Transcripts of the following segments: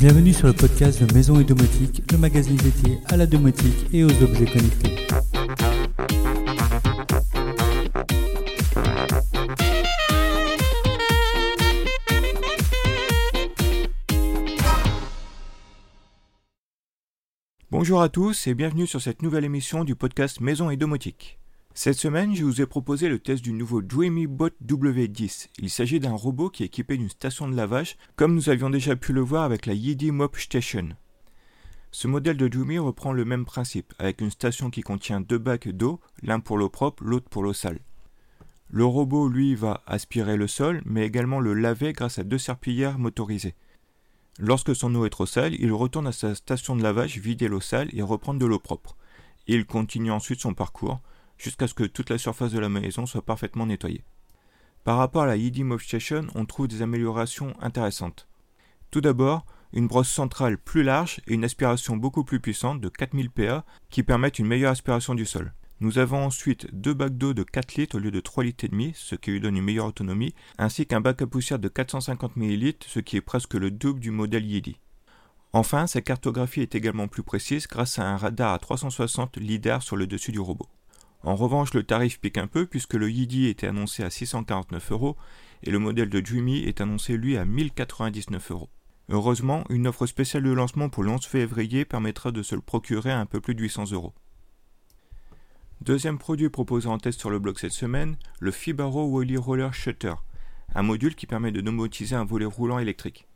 Bienvenue sur le podcast de Maison et Domotique, le magazine dédié à la domotique et aux objets connectés. Bonjour à tous et bienvenue sur cette nouvelle émission du podcast Maison et Domotique. Cette semaine, je vous ai proposé le test du nouveau Dreamy Bot W10. Il s'agit d'un robot qui est équipé d'une station de lavage, comme nous avions déjà pu le voir avec la Yidi Mop Station. Ce modèle de Dreamy reprend le même principe, avec une station qui contient deux bacs d'eau, l'un pour l'eau propre, l'autre pour l'eau sale. Le robot, lui, va aspirer le sol, mais également le laver grâce à deux serpillères motorisées. Lorsque son eau est trop sale, il retourne à sa station de lavage vider l'eau sale et reprendre de l'eau propre. Il continue ensuite son parcours, jusqu'à ce que toute la surface de la maison soit parfaitement nettoyée. Par rapport à la Yidi on trouve des améliorations intéressantes. Tout d'abord, une brosse centrale plus large et une aspiration beaucoup plus puissante de 4000 PA qui permettent une meilleure aspiration du sol. Nous avons ensuite deux bacs d'eau de 4 litres au lieu de 3 litres et demi, ce qui lui donne une meilleure autonomie, ainsi qu'un bac à poussière de 450 ml, ce qui est presque le double du modèle Yidi. Enfin, sa cartographie est également plus précise grâce à un radar à 360 lidar sur le dessus du robot. En revanche, le tarif pique un peu puisque le Yidi était annoncé à 649 euros et le modèle de Dreamy est annoncé lui à 1099 euros. Heureusement, une offre spéciale de lancement pour le 11 février permettra de se le procurer à un peu plus de 800 euros. Deuxième produit proposé en test sur le blog cette semaine, le Fibaro Wally Roller Shutter, un module qui permet de domotiser un volet roulant électrique.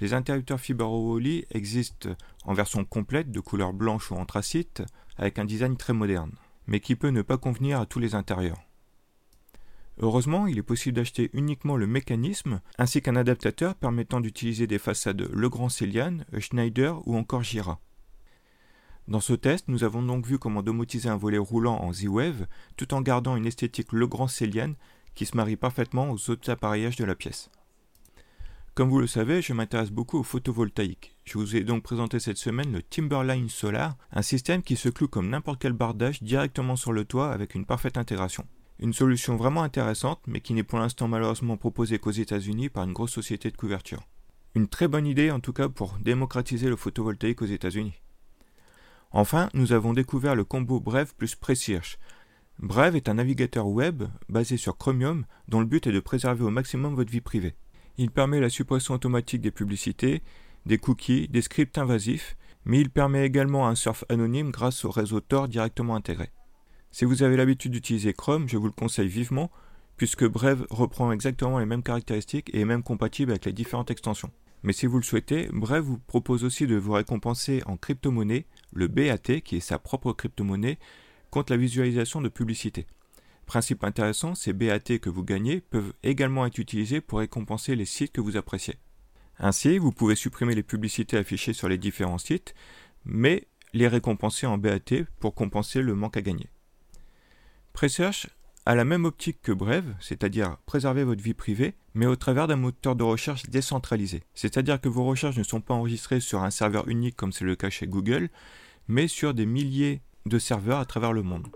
Les interrupteurs Fibaro Wally existent en version complète de couleur blanche ou anthracite avec un design très moderne mais qui peut ne pas convenir à tous les intérieurs. Heureusement, il est possible d'acheter uniquement le mécanisme ainsi qu'un adaptateur permettant d'utiliser des façades Legrand Céliane, Schneider ou encore Gira. Dans ce test, nous avons donc vu comment domotiser un volet roulant en Z-Wave tout en gardant une esthétique Legrand Céliane qui se marie parfaitement aux autres appareillages de la pièce. Comme vous le savez, je m'intéresse beaucoup au photovoltaïque. Je vous ai donc présenté cette semaine le Timberline Solar, un système qui se cloue comme n'importe quel bardage directement sur le toit avec une parfaite intégration. Une solution vraiment intéressante, mais qui n'est pour l'instant malheureusement proposée qu'aux États-Unis par une grosse société de couverture. Une très bonne idée en tout cas pour démocratiser le photovoltaïque aux États-Unis. Enfin, nous avons découvert le combo Brave plus Presearch. Brave est un navigateur web basé sur Chromium dont le but est de préserver au maximum votre vie privée. Il permet la suppression automatique des publicités, des cookies, des scripts invasifs, mais il permet également un surf anonyme grâce au réseau Tor directement intégré. Si vous avez l'habitude d'utiliser Chrome, je vous le conseille vivement, puisque Brave reprend exactement les mêmes caractéristiques et est même compatible avec les différentes extensions. Mais si vous le souhaitez, Brave vous propose aussi de vous récompenser en crypto-monnaie, le BAT, qui est sa propre crypto-monnaie, contre la visualisation de publicité. Principe intéressant, ces BAT que vous gagnez peuvent également être utilisés pour récompenser les sites que vous appréciez. Ainsi, vous pouvez supprimer les publicités affichées sur les différents sites, mais les récompenser en BAT pour compenser le manque à gagner. Presearch a la même optique que Brave, c'est-à-dire préserver votre vie privée, mais au travers d'un moteur de recherche décentralisé. C'est-à-dire que vos recherches ne sont pas enregistrées sur un serveur unique comme c'est le cas chez Google, mais sur des milliers de serveurs à travers le monde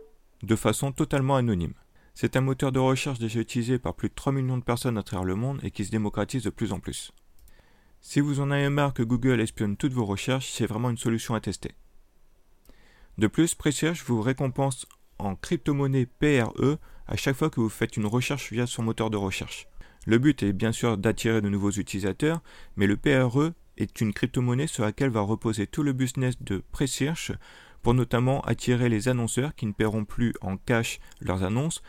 de façon totalement anonyme. C'est un moteur de recherche déjà utilisé par plus de 3 millions de personnes à travers le monde et qui se démocratise de plus en plus. Si vous en avez marre que Google espionne toutes vos recherches, c'est vraiment une solution à tester. De plus, Presearch vous récompense en crypto-monnaie PRE à chaque fois que vous faites une recherche via son moteur de recherche. Le but est bien sûr d'attirer de nouveaux utilisateurs, mais le PRE est une crypto-monnaie sur laquelle va reposer tout le business de Presearch pour notamment attirer les annonceurs qui ne paieront plus en cash leurs annonces,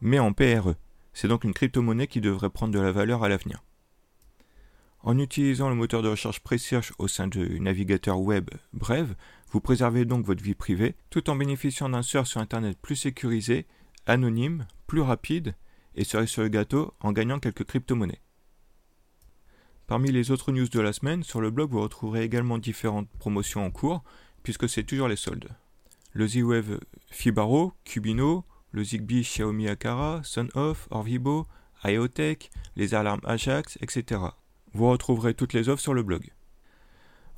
mais en PRE. C'est donc une crypto-monnaie qui devrait prendre de la valeur à l'avenir. En utilisant le moteur de recherche Presearch au sein du navigateur web Brave, vous préservez donc votre vie privée tout en bénéficiant d'un sort sur Internet plus sécurisé, anonyme, plus rapide et serait sur le gâteau en gagnant quelques crypto-monnaies. Parmi les autres news de la semaine, sur le blog vous retrouverez également différentes promotions en cours, puisque c'est toujours les soldes. Le Z-Wave Fibaro, Cubino, le Zigbee Xiaomi Akara, Sunoff, Orvibo, IoTech, les alarmes Ajax, etc. Vous retrouverez toutes les offres sur le blog.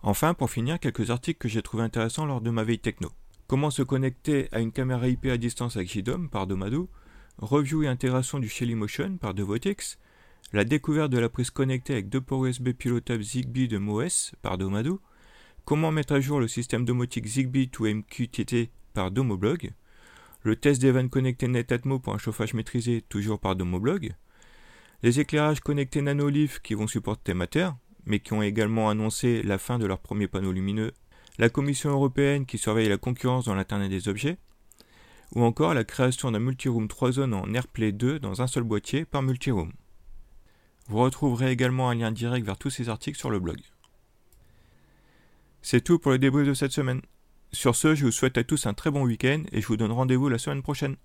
Enfin, pour finir, quelques articles que j'ai trouvé intéressants lors de ma veille techno. Comment se connecter à une caméra IP à distance avec JDOM par Domadou, review et intégration du Shelly Motion par Devotix, la découverte de la prise connectée avec deux ports USB pilotables Zigbee de MOS par Domadou, comment mettre à jour le système domotique Zigbee to MQTT par Domoblog, le test des vannes connectées Netatmo pour un chauffage maîtrisé toujours par Domoblog, les éclairages connectés NanoLeaf qui vont supporter Matter, mais qui ont également annoncé la fin de leur premier panneau lumineux, la Commission européenne qui surveille la concurrence dans l'Internet des objets, ou encore la création d'un multiroom 3 zones en AirPlay 2 dans un seul boîtier par multiroom. Vous retrouverez également un lien direct vers tous ces articles sur le blog. C'est tout pour le débrief de cette semaine. Sur ce, je vous souhaite à tous un très bon week-end et je vous donne rendez-vous la semaine prochaine.